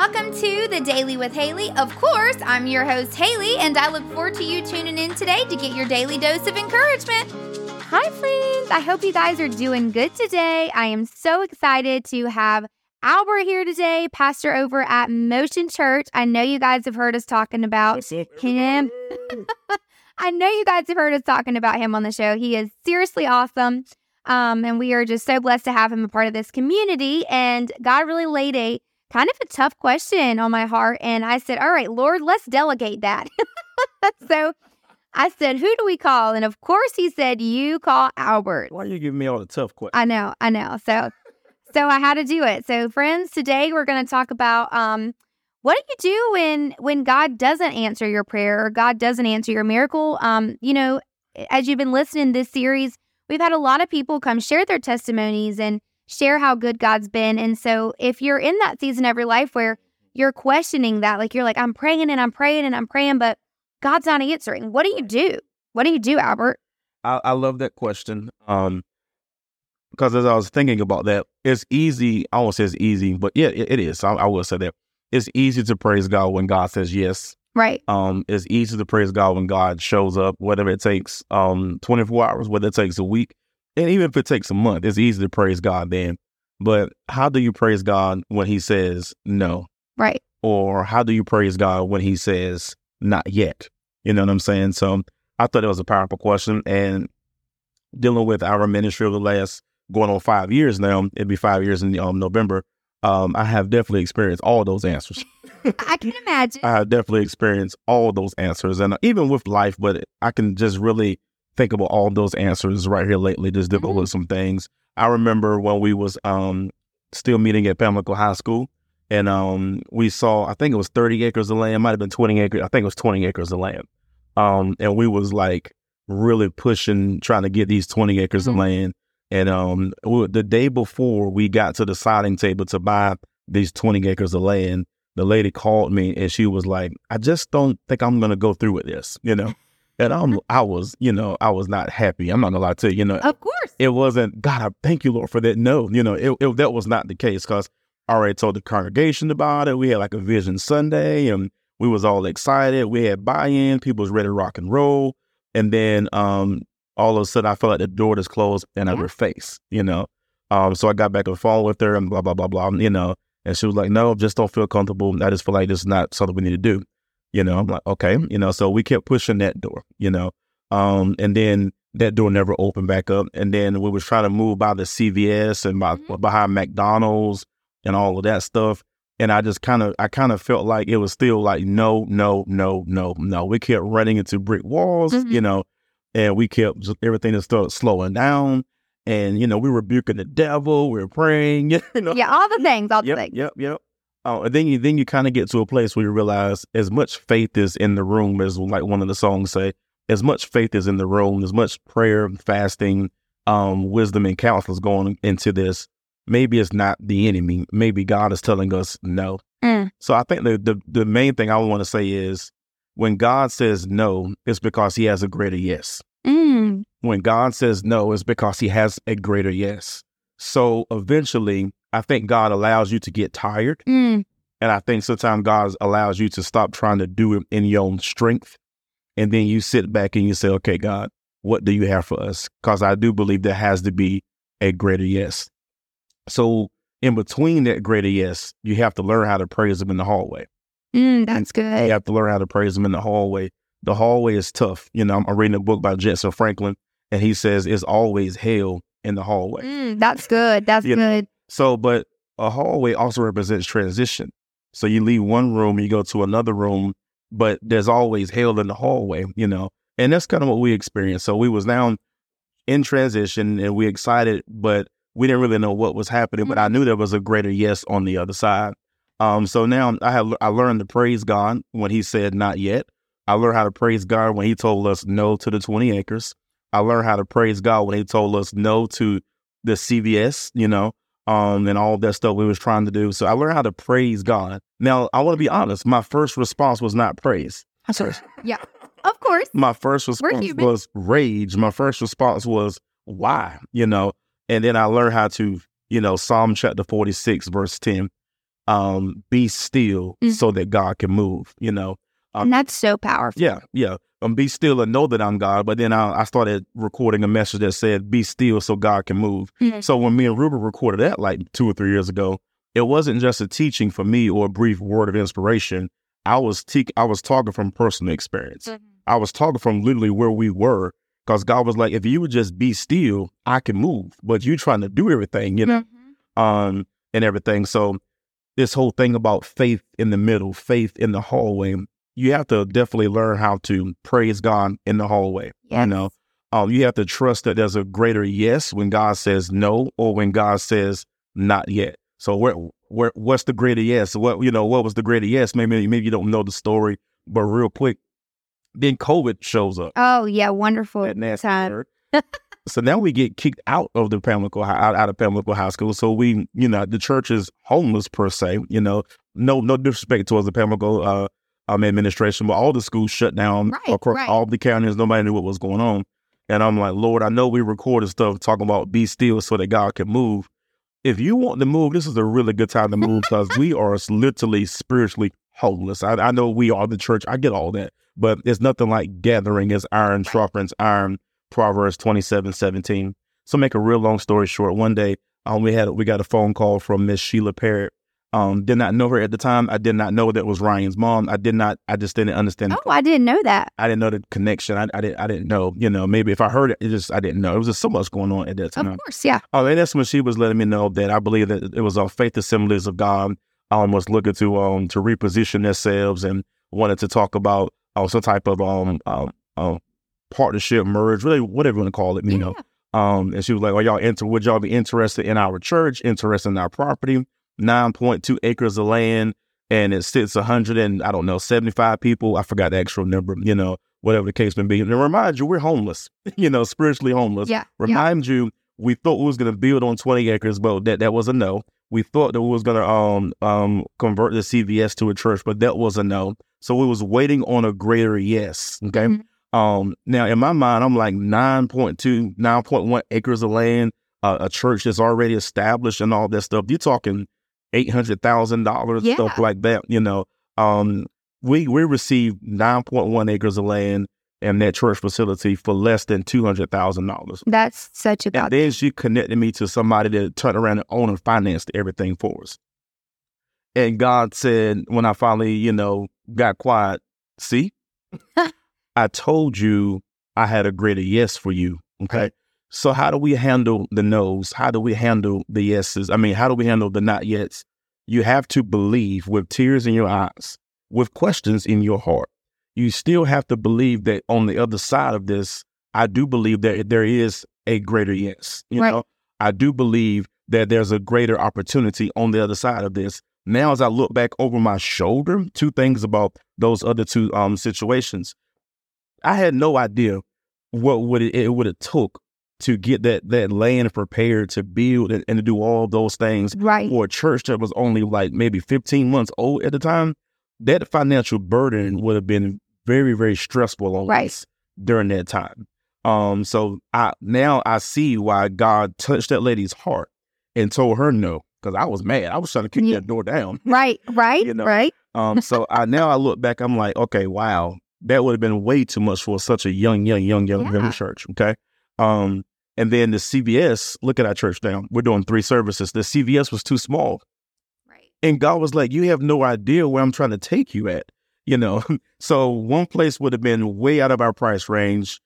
Welcome to the Daily with Haley. Of course, I'm your host, Haley, and I look forward to you tuning in today to get your daily dose of encouragement. Hi, friends. I hope you guys are doing good today. I am so excited to have Albert here today, pastor over at Motion Church. I know you guys have heard us talking about him. I know you guys have heard us talking about him on the show. He is seriously awesome. Um, and we are just so blessed to have him a part of this community. And God really laid a kind of a tough question on my heart. And I said, All right, Lord, let's delegate that. so I said, Who do we call? And of course, he said, You call Albert. Why are you giving me all the tough questions? I know, I know. So, so I had to do it. So, friends, today we're going to talk about um, what do you do when when God doesn't answer your prayer or God doesn't answer your miracle? Um, you know, as you've been listening this series, we've had a lot of people come share their testimonies and share how good God's been. And so, if you're in that season of your life where you're questioning that, like you're like, I'm praying and I'm praying and I'm praying, but God's not answering. What do you do? What do you do, Albert? I, I love that question. Um, because as I was thinking about that, it's easy. I won't say it's easy, but yeah, it, it is. I, I will say that it's easy to praise God when God says yes. Right. Um, it's easy to praise God when God shows up, whatever it takes, um, 24 hours, whether it takes a week, and even if it takes a month, it's easy to praise God then. But how do you praise God when He says no? Right. Or how do you praise God when He says not yet? You know what I'm saying? So I thought it was a powerful question. And dealing with our ministry over the last going on five years now, it'd be five years in um, November. Um, I have definitely experienced all those answers. I can imagine. I have definitely experienced all those answers, and even with life, but I can just really think about all those answers right here lately. Just dealing Mm-hmm. with some things. I remember when we was um still meeting at Pamlico High School, and um we saw I think it was thirty acres of land, might have been twenty acres. I think it was twenty acres of land. Um, and we was like really pushing, trying to get these twenty acres Mhm. of land. And um, we- the day before we got to the siding table to buy these 20 acres of land, the lady called me and she was like, I just don't think I'm going to go through with this, you know? And I'm, I was, you know, I was not happy. I'm not gonna lie to you, you know, Of course. it wasn't, God, I thank you, Lord, for that. No, you know, it, it, that was not the case because I already told the congregation about it. We had like a vision Sunday and we was all excited. We had buy-in. People was ready to rock and roll. And then um, all of a sudden I felt like the door just closed in Yeah. her face, you know? Um, so I got back on the phone with her and blah, blah, blah, blah, you know? And she was like, no, just don't feel comfortable. I just feel like this is not something we need to do. You know, I'm like, okay, you know, so we kept pushing that door, you know. Um, and then that door never opened back up. And then we was trying to move by the CVS and by, Mhm. behind McDonald's and all of that stuff. And I just kind of, I kind of felt like it was still like, no, no, no, no, no. We kept running into brick walls, Mhm. you know, and we kept just, everything just started slowing down. And, you know, we were rebuking the devil. We were praying, you know. Yeah, all the things, all the Yep, things. yep, yep. Oh, and then you then you kind of get to a place where you realize as much faith is in the room as like one of the songs say, as much faith is in the room, as much prayer, fasting, um, wisdom, and counsel is going into this. Maybe it's not the enemy. Maybe God is telling us no. Mm. So I think the, the the main thing I want to say is when God says no, it's because He has a greater yes Mm. when God says no, it's because he has a greater yes. So eventually, I think God allows you to get tired. Mm. And I think sometimes God allows you to stop trying to do it in your own strength. And then you sit back and you say, okay, God, what do you have for us? Because I do believe there has to be a greater yes. So in between that greater yes, you have to learn how to praise him in the hallway. Mm, that's good. You have to learn how to praise him in the hallway. The hallway is tough. You know, I'm, I'm reading a book by Jentezen Franklin, and he says it's always hell in the hallway. Mm, that's good. That's You know, good. So, but a hallway also represents transition. So you leave one room, you go to another room, but there's always hell in the hallway, you know, and that's kind of what we experienced. So we was now in transition, and we excited, but we didn't really know what was happening. But I knew there was a greater yes on the other side. Um, so now I have I learned to praise God when He said not yet. I learned how to praise God when He told us no to the twenty acres. I learned how to praise God when He told us no to the CVS, you know, um, and all that stuff we was trying to do. So I learned how to praise God. Now I want to be honest. My first response was not praise. I'm sorry. Yeah. Of course. My first response was rage. My first response was why, you know, and then I learned how to, you know, Psalm chapter forty six verse ten. um, be still Mhm. so that God can move, you know. and that's so powerful. Yeah, yeah. Um, be still and know that I'm God. But then I, I started recording a message that said, be still so God can move. Mhm. So when me and Ruben recorded that like two or three years ago, it wasn't just a teaching for me or a brief word of inspiration. I was te- I was talking from personal experience. I was talking from literally where we were because God was like, if you would just be still, I can move. But you're trying to do everything, you know, Mhm. um, and everything. So this whole thing about faith in the middle, faith in the hallway, you have to definitely learn how to praise God in the hallway. Yes. You know, um, you have to trust that there's a greater yes when God says no or when God says not yet. So where where what's the greater yes? What you know, what was the greater yes? Maybe maybe you don't know the story, but real quick, then COVID shows up. Oh yeah, wonderful time. so now we get kicked out of the Pamlico out, out of Pamlico High School. So we, you know, the church is homeless per se. You know, no no disrespect towards the Pamlico uh, um, administration, but all the schools shut down Right, across right. all the counties. Nobody knew what was going on. And I'm like, Lord, I know we recorded stuff talking about be still so that God can move. If you want to move, this is a really good time to move because we are literally spiritually homeless. I, I know we are the church. I get all that, but it's nothing like gathering as iron sharpens iron. Proverbs 27, 17. So make a real long story short. One day, um, we had we got a phone call from Miss Sheila Parrott. Um, did not know her at the time. I did not know that was Ryan's mom. I did not. I just didn't understand. Oh, I didn't know that. I didn't know the connection. I, I didn't. I didn't know. You know, maybe if I heard it, it just I didn't know. It was just so much going on at that time. Of course, yeah. Oh, and that's when she was letting me know that I believe that it was our faith assemblies of God um was looking to um to reposition themselves and wanted to talk about uh, some type of um um um partnership merge, really whatever you want to call it, you know. Um, and she was like, "Are y'all inter? Would y'all be interested in our church? Interested in our property? Nine point two acres of land, and it sits a hundred and I don't know seventy five people. I forgot the actual number. You know, whatever the case may be. And remind you, we're homeless. you know, spiritually homeless. Yeah. yeah. Remind you, we thought we was gonna build on twenty acres, but that that was a no. We thought that we was gonna um um convert the CVS to a church, but that was a no. So we was waiting on a greater yes. Okay. Mhm. Um, now in my mind, I'm like 9.2, 9.1 acres of land, uh, a church that's already established and all that stuff. You're talking eight hundred thousand dollars, Yeah. stuff like that. You know, um, we we received 9.1 acres of land and that church facility for less than two hundred thousand dollars. That's such a And then she connected me to somebody that turned around and owned and financed everything for us. And God said, when I finally, you know, got quiet, see, I told you I had a greater yes for you. Okay. So how do we handle the no's? How do we handle the yeses? I mean, how do we handle the not yets? You have to believe with tears in your eyes, with questions in your heart. You still have to believe that on the other side of this, I do believe that there is a greater yes. You Right. know, I do believe that there's a greater opportunity on the other side of this. Now, as I look back over my shoulder, two things about those other two um situations. I had no idea what would it, it would have took to get that that land prepared to build and, and to do all those things Right. for a church that was only like maybe 15 months old at the time. That financial burden would have been very, very stressful on Right. us during that time. Um, so I now I see why God touched that lady's heart and told her no because I was mad. I was trying to kick Yeah. that door down. Right. Right. You know. Right. Um, so I now I look back, I'm like, okay, wow, that would have been way too much for such a young, young, young, young, Yeah. church. Okay. Um, and then the CVS, look at our church now. We're doing three services. The CVS was too small. Right. And God was like, You have no idea where I'm trying to take you at. You know, so one place would have been way out of our price range.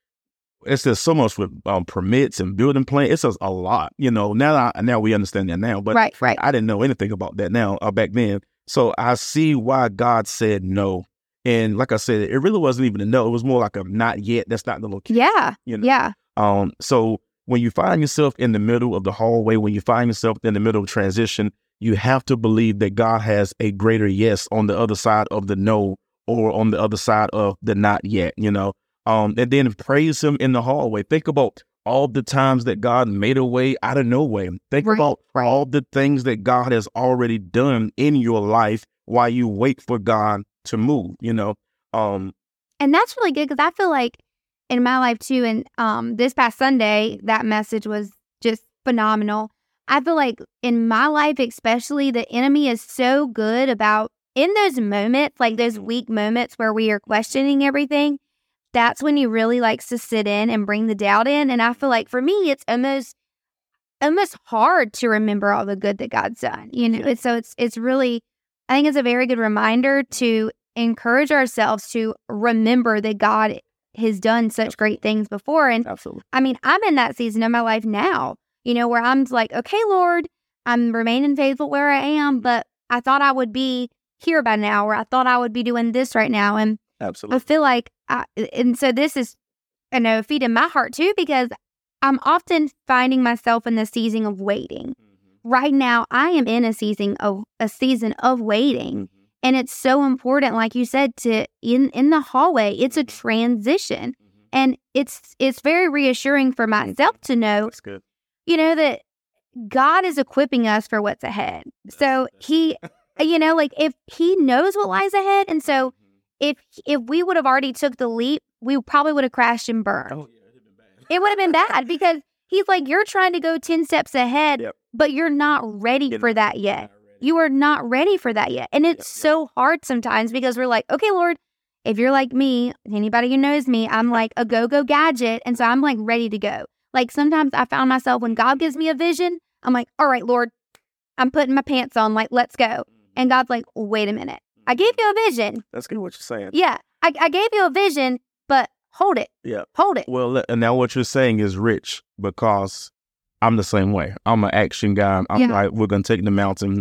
It's just so much with um, permits and building plan. It's just a lot, you know. Now, I, now we understand that now, but right. Right. I didn't know anything about that now uh, back then. So I see why God said no. And like I said, it really wasn't even a no. It was more like a not yet. That's not the location. Yeah. You know? Yeah. Um, so when you find yourself in the middle of the hallway, when you find yourself in the middle of transition, you have to believe that God has a greater yes on the other side of the no or on the other side of the not yet, you know. Um, and then praise him in the hallway. Think about all the times that God made a way out of no way. Think Right, about all the things that God has already done in your life while you wait for God to move, you know. Um, And that's really good because I feel like in my life too, and um, this past Sunday, that message was just phenomenal. I feel like in my life, especially, the enemy is so good about in those moments, like those weak moments where we are questioning everything. That's when he really likes to sit in and bring the doubt in. And I feel like for me, it's almost almost hard to remember all the good that God's done. You know, yeah. so it's it's really I think it's a very good reminder to encourage ourselves to remember that God has done such great things before. And Absolutely. I mean, I'm in that season of my life now, you know, where I'm like, okay, Lord, I'm remaining faithful where I am, but I thought I would be here by now, or I thought I would be doing this right now. And Absolutely. I feel like, I, and so this is, you know, feeding my heart too, because I'm often finding myself in the season of waiting. Mm-hmm. Right now, I am in a season of a season of waiting. Mm-hmm. And it's so important, like you said, to in in the hallway, it's a mm-hmm. transition. Mm-hmm. And it's it's very reassuring for myself to know That's good. you know, that God is equipping us for what's ahead. So he you know, like if he knows what lies ahead, and so mm-hmm. if if we would have already took the leap, we probably would have crashed and burned. Oh yeah it would have been bad because he's like, you're trying to go 10 steps ahead, yep. but you're not ready Get for that yet. You are not ready for that yet. And it's so hard sometimes because we're like, okay, Lord, if you're like me, anybody who knows me, I'm like a go go gadget. And so I'm like ready to go. Like sometimes I found myself when God gives me a vision, I'm like, all right, Lord, I'm putting my pants on, like, let's go. Mm-hmm. And God's like, wait a minute. I gave you a vision. That's good what you're saying. Yeah. I, I gave you a vision, but hold it. Yeah. Hold it. Well, and now what you're saying is rich because I'm the same way. I'm an action guy. I'm yeah. like, we're going to take the mountain.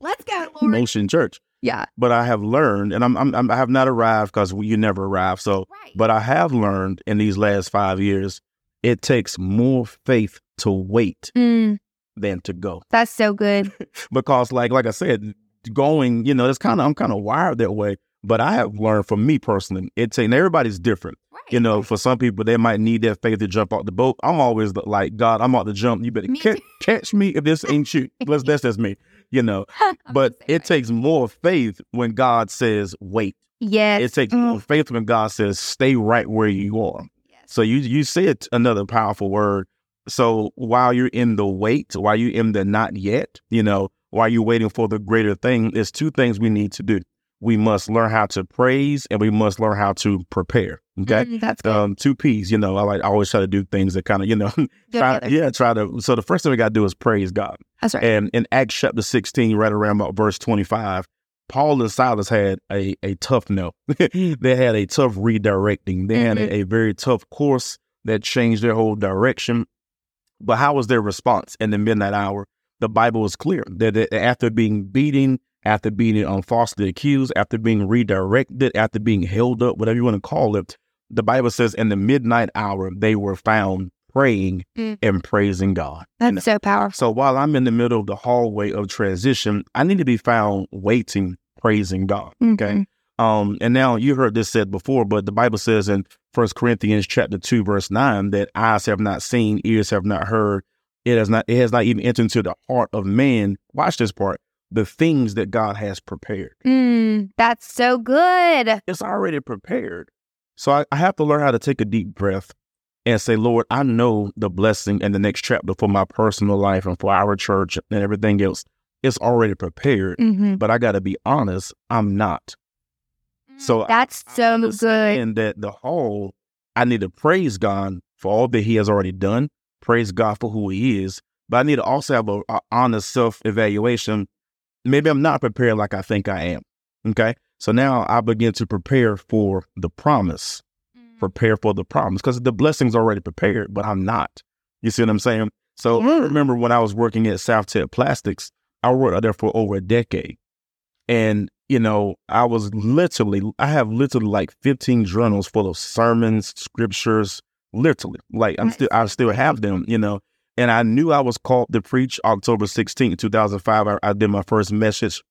Let's go, Lord. Motion Church. Yeah. But I have learned, and I'm, I'm I have not arrived because you never arrive. So, right. but I have learned in these last five years, it takes more faith to wait mm. than to go. That's so good. because, like, like I said, going, you know, it's kind of I'm kind of wired that way. But I have learned from me personally, it's and everybody's different. You know, for some people they might need that faith to jump off the boat. I'm always like, God, I'm out to jump. You better catch, catch me if this ain't you. That's that's just me. You know, but it takes more faith when God says wait. Yes, it takes mm. more faith when God says stay right where you are. Yes. So you you said another powerful word. So while you're in the wait, while you're in the not yet, you know, while you're waiting for the greater thing, there's two things we need to do we must learn how to praise and we must learn how to prepare. Okay. Mm, that's good. Um, two P's, you know, I like I always try to do things that kind of, you know, try, yeah, try to. So the first thing we got to do is praise God. That's right. And in Acts chapter 16, right around about verse 25, Paul and Silas had a, a tough no. they had a tough redirecting. They mm-hmm. had a, mm-hmm. a very tough course that changed their whole direction. But how was their response in the midnight hour? The Bible is clear that after being beaten after being unfalsely accused, after being redirected, after being held up, whatever you want to call it. The Bible says in the midnight hour, they were found praying mm. and praising God. That's and so powerful. So while I'm in the middle of the hallway of transition, I need to be found waiting, praising God. Mm-hmm. Okay. Um, and now you heard this said before, but the Bible says in First Corinthians chapter two, verse nine, that eyes have not seen, ears have not heard, it has not, it has not even entered into the heart of man. Watch this part the things that God has prepared. Mm, that's so good. It's already prepared. So I, I, have to learn how to take a deep breath and say, Lord, I know the blessing and the next chapter for my personal life and for our church and everything else. It's already prepared, mm-hmm. but I got to be honest, I'm not. So mm, that's so good. And that the whole, I need to praise God for all that He has already done, praise God for who He is, but I need to also have a, a honest self evaluation maybe I'm not prepared like I think I am. Okay. So now I begin to prepare for the promise, mm. prepare for the promise because the blessing's already prepared, but I'm not. You see what I'm saying? So. I remember when I was working at South Tech Plastics, I worked there for over a decade. And, you know, I was literally, I have literally like 15 journals full of sermons, scriptures, literally. Like I'm still, I still have them, you know. And I knew I was called to preach October 16, 2005. I, I did my first message.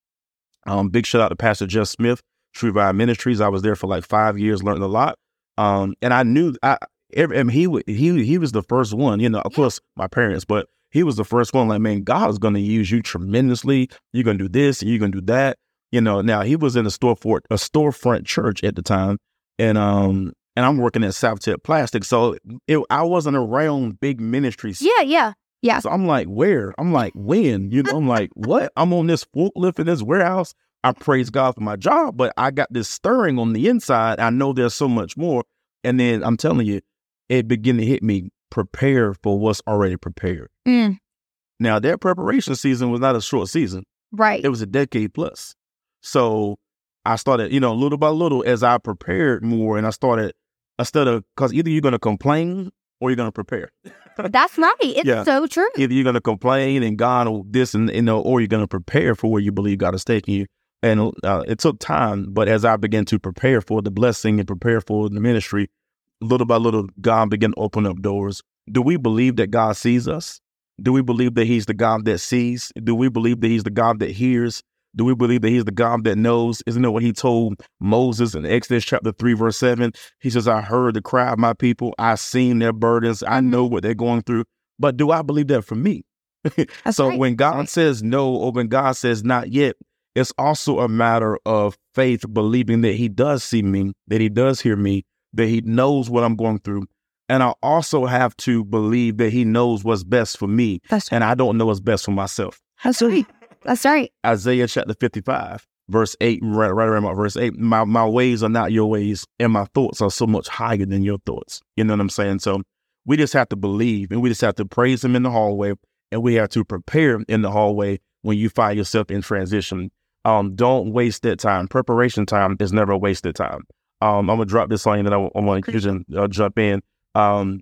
Um, big shout out to Pastor Jeff Smith, True Vine Ministries. I was there for like five years, learned a lot. Um, and I knew I, every, I mean, he he he was the first one, you know, of course my parents, but he was the first one. Like, man, God is going to use you tremendously. You're going to do this and you're going to do that. You know, now he was in a storefront a storefront church at the time, and um, and I'm working at South Tip Plastic, so it, I wasn't around big ministries. Yeah, yeah. Yeah. So I'm like, where? I'm like, when? You know, I'm like, what? I'm on this forklift in this warehouse. I praise God for my job, but I got this stirring on the inside. I know there's so much more. And then I'm telling you, it began to hit me. Prepare for what's already prepared. Mm, Now, their preparation season was not a short season. right. It was a decade plus. So I started, you know, little by little as I prepared more and I started instead of because either you're gonna complain or you're gonna prepare. That's right. It's Yeah. so true. Either you're gonna complain and God will this and you know, or you're gonna prepare for where you believe God is taking you. And uh, it took time, but as I began to prepare for the blessing and prepare for the ministry, little by little, God began to open up doors. Do we believe that God sees us? Do we believe that He's the God that sees? Do we believe that He's the God that hears? Do we believe that He's the God that knows? Isn't that what He told Moses in Exodus chapter 3, verse 7? He says, I heard the cry of my people. I seen their burdens. I know what they're going through. But do I believe that for me? So right. when God right. says no or when God says not yet, it's also a matter of faith, believing that He does see me, that He does hear me, that He knows what I'm going through. And I also have to believe that He knows what's best for me, That's and I don't know what's best for myself. That's right. That's right. Isaiah chapter 55, verse 8, right, right around about verse 8. My, my ways are not your ways, and my thoughts are so much higher than your thoughts. You know what I'm saying? So we just have to believe, and we just have to praise Him in the hallway, and we have to prepare in the hallway when you find yourself in transition. Um, don't waste that time. Preparation time is never wasted time. Um, I'm gonna drop this on you, and I, I want to uh, jump in. Um,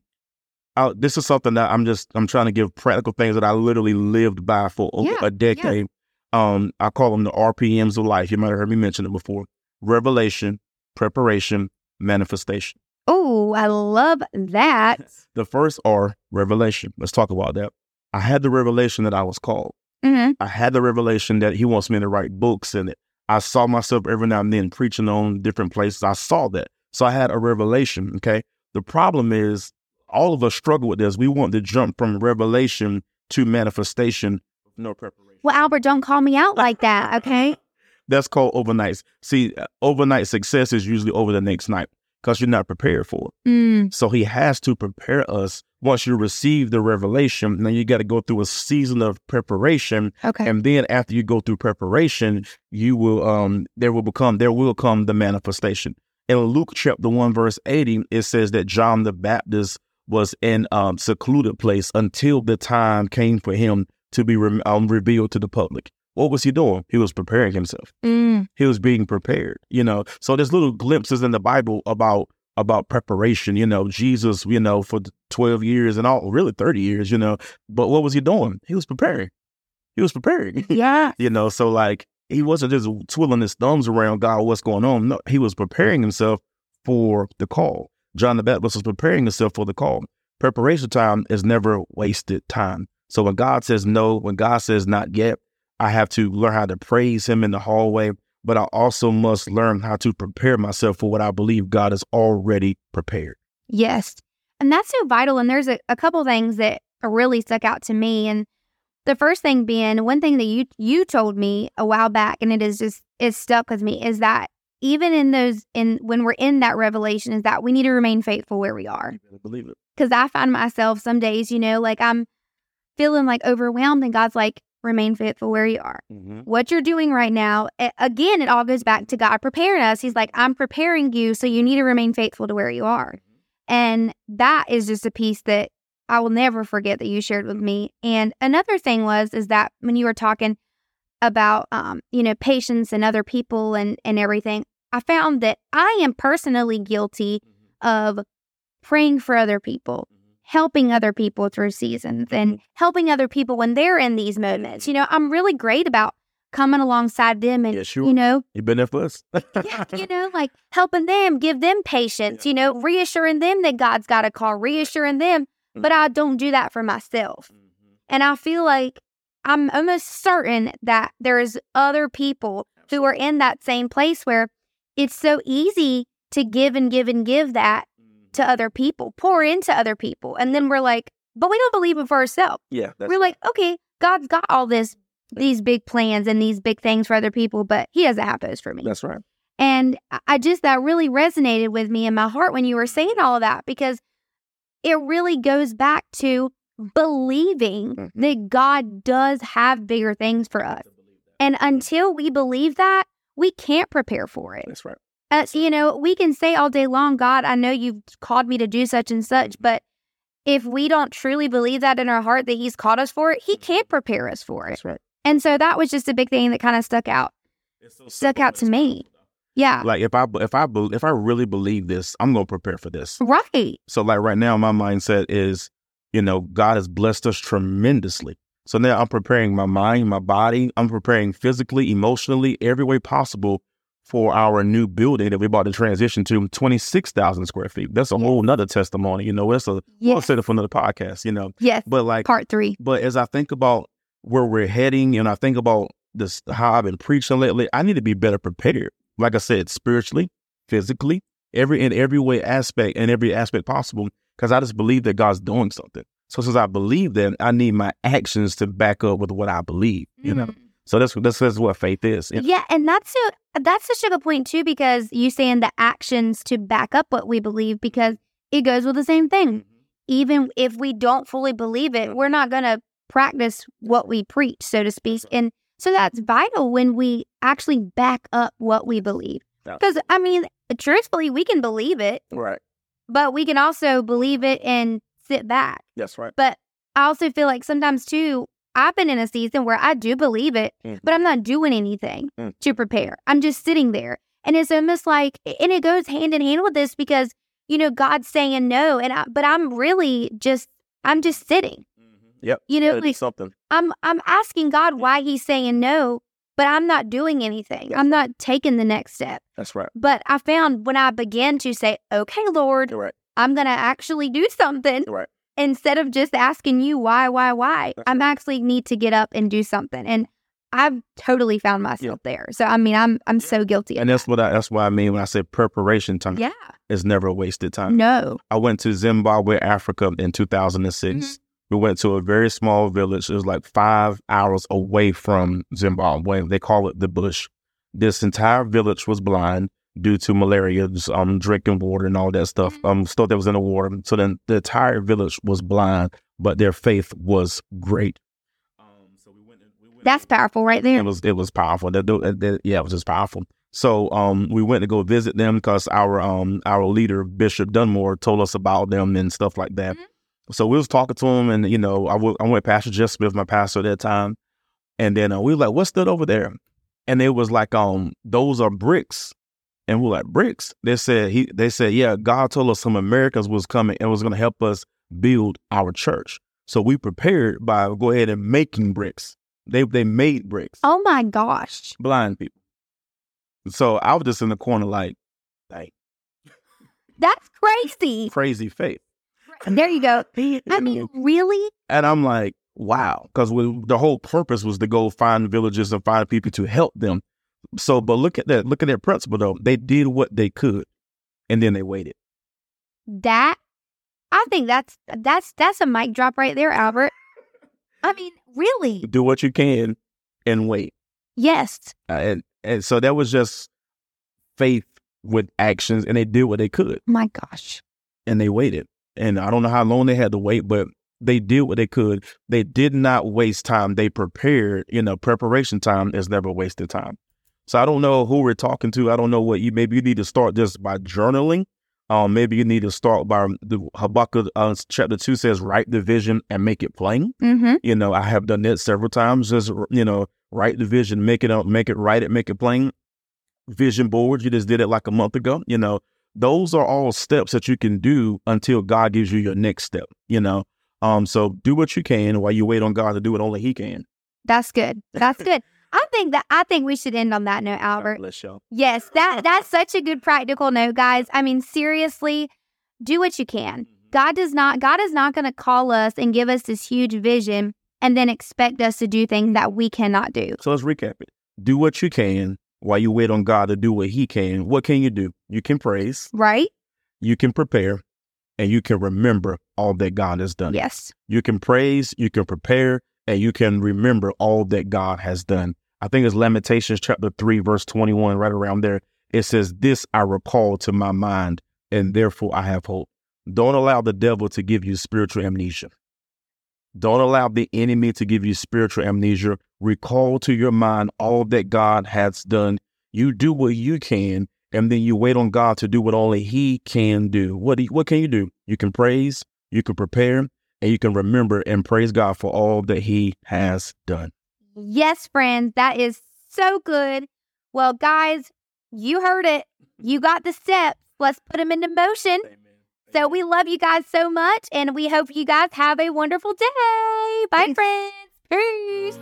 I, this is something that I'm just I'm trying to give practical things that I literally lived by for over Yeah, a decade. Um, I call them the RPMs of life. You might have heard me mention it before: revelation, preparation, manifestation. Oh, I love that. The first R, revelation. Let's talk about that. I had the revelation that I was called. hmm I had the revelation that He wants me to write books in it. I saw myself every now and then preaching on different places. I saw that. So I had a revelation. Okay. The problem is all of us struggle with this. We want to jump from revelation to manifestation with no preparation. Well, Albert, don't call me out like that, okay? That's called overnight. See, uh, overnight success is usually over the next night because you're not prepared for it. Mm, So he has to prepare us. Once you receive the revelation, then you got to go through a season of preparation okay. and then after you go through preparation, you will um there will become there will come the manifestation. In Luke chapter one verse eighty, it says that John the Baptist was in um secluded place until the time came for him to be re- um, revealed to the public. What was he doing? He was preparing himself. Mm, He was being prepared. You know, so there's little glimpses in the Bible about about preparation. You know, Jesus. You know, for twelve years and all, really thirty years. You know, but what was he doing? He was preparing. He was preparing. yeah. you know, so like he wasn't just twiddling his thumbs around God, what's going on. No, he was preparing himself for the call. John the Baptist was preparing himself for the call. Preparation time is never wasted time. So when God says no, when God says not yet, I have to learn how to praise him in the hallway, but I also must learn how to prepare myself for what I believe God has already prepared. Yes. And that's so vital. And there's a, a couple things that really stuck out to me. And the first thing being one thing that you you told me a while back, and it is just is stuck with me, is that even in those in when we're in that revelation, is that we need to remain faithful where we are. Believe it. Because I find myself some days, you know, like I'm feeling like overwhelmed, and God's like, remain faithful where you are. Mm-hmm. What you're doing right now, again, it all goes back to God preparing us. He's like, I'm preparing you, so you need to remain faithful to where you are. And that is just a piece that I will never forget that you shared with me. And another thing was is that when you were talking about um, you know, patience and other people and and everything, I found that I am personally guilty of praying for other people, helping other people through seasons and mm-hmm. helping other people when they're in these moments. You know, I'm really great about coming alongside them and Yeah, sure. you know, You've been there for us. yeah, you know, like helping them, give them patience, you know, reassuring them that God's got a call, reassuring them. But mm-hmm. I don't do that for myself. Mm-hmm. And I feel like I'm almost certain that there's other people who are in that same place where it's so easy to give and give and give that to other people, pour into other people. And then we're like, but we don't believe it for ourselves. Yeah, we're like, okay, God's got all this, these big plans and these big things for other people, but He doesn't have those for me. that's right. And I- just, that really resonated with me in my heart when you were saying all of that because it really goes back to believing Mhm. that God does have bigger things for us. And until we believe that, we can't prepare for it. That's right. Uh, you know, we can say all day long, God, I know you've called me to do such and such, but if we don't truly believe that in our heart that He's called us for it, He can't prepare us for it. That's right. And so that was just a big thing that kind of stuck out. Stuck out to me. Yeah. Like if I if I if I really believe this, I'm gonna prepare for this. Right. So like right now, my mindset is, you know, God has blessed us tremendously. So now I'm preparing my mind, my body. I'm preparing physically, emotionally, every way possible for our new building that we're about to transition to, 26,000 square feet. That's a Yes. whole nother testimony. You know, that's a, we'll Yes. set it for another podcast, you know. Yes. But like, Part three. but as I think about where we're heading and I think about this, how I've been preaching lately, I need to be better prepared. Like I said, spiritually, physically, every in every way aspect and every aspect possible, because I just believe that God's doing something. So since I believe that, I need my actions to back up with what I believe. You know, Mm. So that's that's, that's what faith is. You know? Yeah, and that's a that's such a good point too, because you saying the actions to back up what we believe, because it goes with the same thing. Mm-hmm. Even if we don't fully believe it, we're not gonna practice what we preach, so to speak. And so that's mm-hmm. vital when we actually back up what we believe. Because I mean, truthfully, we can believe it, Right. but we can also believe it and sit back. That's right. But I also feel like sometimes too, I've been in a season where I do believe it, Mhm. but I'm not doing anything Mm. to prepare. I'm just sitting there. And it's almost like, and it goes hand in hand with this because, you know, God's saying no. And I, but I'm really just, I'm just sitting. Yep. You know, Gotta like something. I'm, I'm asking God why he's saying no, but I'm not doing anything. I'm not taking the next step. That's right. But I found when I began to say, okay, Lord, right. I'm going to actually do something right. Instead of just asking you why, why, why, That's I'm actually need to get up and do something. And I've totally found myself there. So I mean, I'm I'm so guilty. And that's what I that's what I mean when I say preparation time yeah, is never a wasted time. no, I went to Zimbabwe, Africa in 2006. Mhm. We went to a very small village. It was like five hours away from Zimbabwe. They call it the bush. This entire village was blind due to malaria, just, um, drinking water and all that stuff, Mhm. um, stuff that was in the water. So then the entire village was blind, but their faith was great. Um, so we went. We went that's powerful right there. it was it was powerful. That, that, that- yeah, it was just powerful. So um, we went to go visit them because our um our leader Bishop Dunmore told us about them and stuff like that. Mhm. So we was talking to him, and you know, I w- I went Pastor Jeff Smith, my pastor at that time, and then uh, we were like, "What's that over there?" And it was like, um, those are bricks, and we are like, bricks. They said he, they said, yeah, God told us some Americans was coming and was going to help us build our church. So we prepared by go ahead and making bricks. They they made bricks Oh my gosh, blind people. So I was just in the corner like, like that's crazy. crazy faith. There you go. I mean, really? and I'm like, wow, because the whole purpose was to go find villages and find people to help them. So, but look at that, look at their principle though. They did what they could, and then they waited. That I think that's that's that's a mic drop right there, Albert. I mean, really? Do what you can, and wait. Yes. Uh, and and so that was just faith with actions, and they did what they could. My gosh. and they waited. And I don't know how long they had to wait, but they did what they could. They did not waste time. They prepared. You know, preparation time is never wasted time. So I don't know who we're talking to. I don't know what you. Maybe you need to start just by journaling. Um, maybe you need to start by the Habakkuk uh, chapter two says, write the vision and make it plain. Mm-hmm. You know, I have done that several times. Just you know, write the vision, make it up, make it, write it, make it plain. Vision boards. You just did it like a month ago. You know, those are all steps that you can do until God gives you your next step. You know, um, so do what you can while you wait on God to do what only He can. That's good. That's good. I think that I think we should end on that note, Albert. bless y'all. Yes, that that's such a good practical note, guys. I mean, seriously, do what you can. Mm-hmm. God does not God is not going to call us and give us this huge vision and then expect us to do things that we cannot do. So let's recap it. Do what you can while you wait on God to do what He can. What can you do? You can praise, Right? you can prepare, and you can remember all that God has done. Yes. You can praise, you can prepare, and you can remember all that God has done. I think it's Lamentations chapter 3, verse 21, right around there. It says, This I recall to my mind, and therefore I have hope. Don't allow the devil to give you spiritual amnesia. Don't allow the enemy to give you spiritual amnesia. Recall to your mind all that God has done. You do what you can, and then you wait on God to do what only He can do. What, do you, what can you do? You can praise, you can prepare, and you can remember and praise God for all that He has done. Yes, friends, that is so good. Well, guys, you heard it. You got the steps. Let's put them into motion. Amen. So we love you guys so much, and we hope you guys have a wonderful day. Bye, friends. Peace.